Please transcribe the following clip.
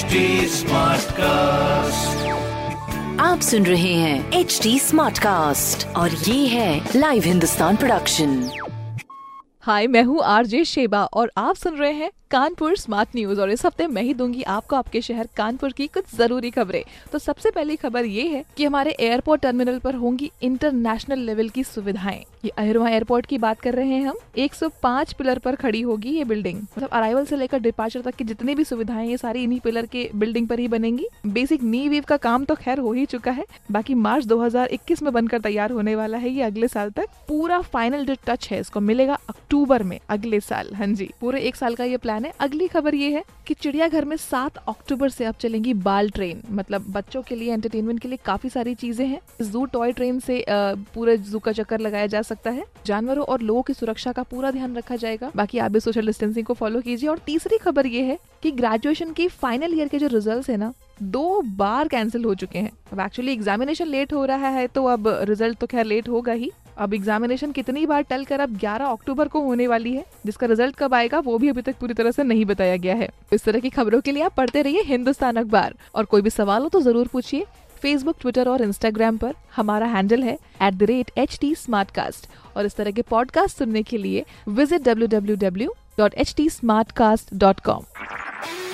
HD cast आप सुन रहे हैं एच डी स्मार्ट कास्ट और ये है लाइव हिंदुस्तान प्रोडक्शन हाय मैं हूँ आरजे शेबा और आप सुन रहे हैं कानपुर स्मार्ट न्यूज़ और इस हफ़्ते मैं ही दूँगी आपको आपके शहर कानपुर की कुछ ज़रूरी खबरें। तो सबसे पहली खबर ये है कि हमारे एयरपोर्ट टर्मिनल पर होंगी इंटरनेशनल लेवल की सुविधाएँ। ये अहिरवा एयरपोर्ट की बात कर रहे हैं हम। 105 पिलर पर खड़ी होगी ये बिल्डिंग। मतलब अराइवल से लेकर डिपार्चर तक की जितनी भी सुविधाएँ ये सारी इन्हीं पिलर के बिल्डिंग पर ही बनेंगी। बेसिक नी वीव का काम तो खैर हो ही चुका है। बाकी मार्च 2021 में बनकर तैयार होने वाला है ये अगले साल तक। पूरा फाइनल जो टच है, इसको मिलेगा अक्टूबर में अगले साल। हाँ जी, पूरे एक साल का ये प्लान है अगली खबर ये है कि चिड़ियाघर में सात अक्टूबर से अब चलेंगी बाल ट्रेन। मतलब बच्चों के लिए एंटरटेनमेंट के लिए काफ़ी सारी चीज़ें हैं। जू टॉय ट्रेन से पूरे जू का चक्कर लगाया जा सकता है। जानवरों और लोगों की सुरक्षा का पूरा ध्यान रखा जाएगा। बाकी आप भी सोशल डिस्टेंसिंग को फॉलो कीजिए। और तीसरी खबर ये है कि ग्रेजुएशन की फाइनल ईयर के जो रिज़ल्ट है ना, दो बार कैंसिल हो चुके हैं। अब एक्चुअली एग्जामिनेशन लेट हो रहा है तो अब रिज़ल्ट तो खैर लेट होगा ही। अब एग्जामिनेशन कितनी बार टल कर अब 11 अक्टूबर को होने वाली है। जिसका रिज़ल्ट कब आएगा, वो भी अभी तक पूरी तरह से नहीं बताया गया है। इस तरह की खबरों के लिए आप पढ़ते रहिए हिंदुस्तान अखबार। और कोई भी सवाल हो तो ज़रूर पूछिए फेसबुक ट्विटर और इंस्टाग्राम पर। हमारा हैंडल है at the rate H T और इस तरह के पॉडकास्ट सुनने के लिए visit W W W dot H T smart cast dot com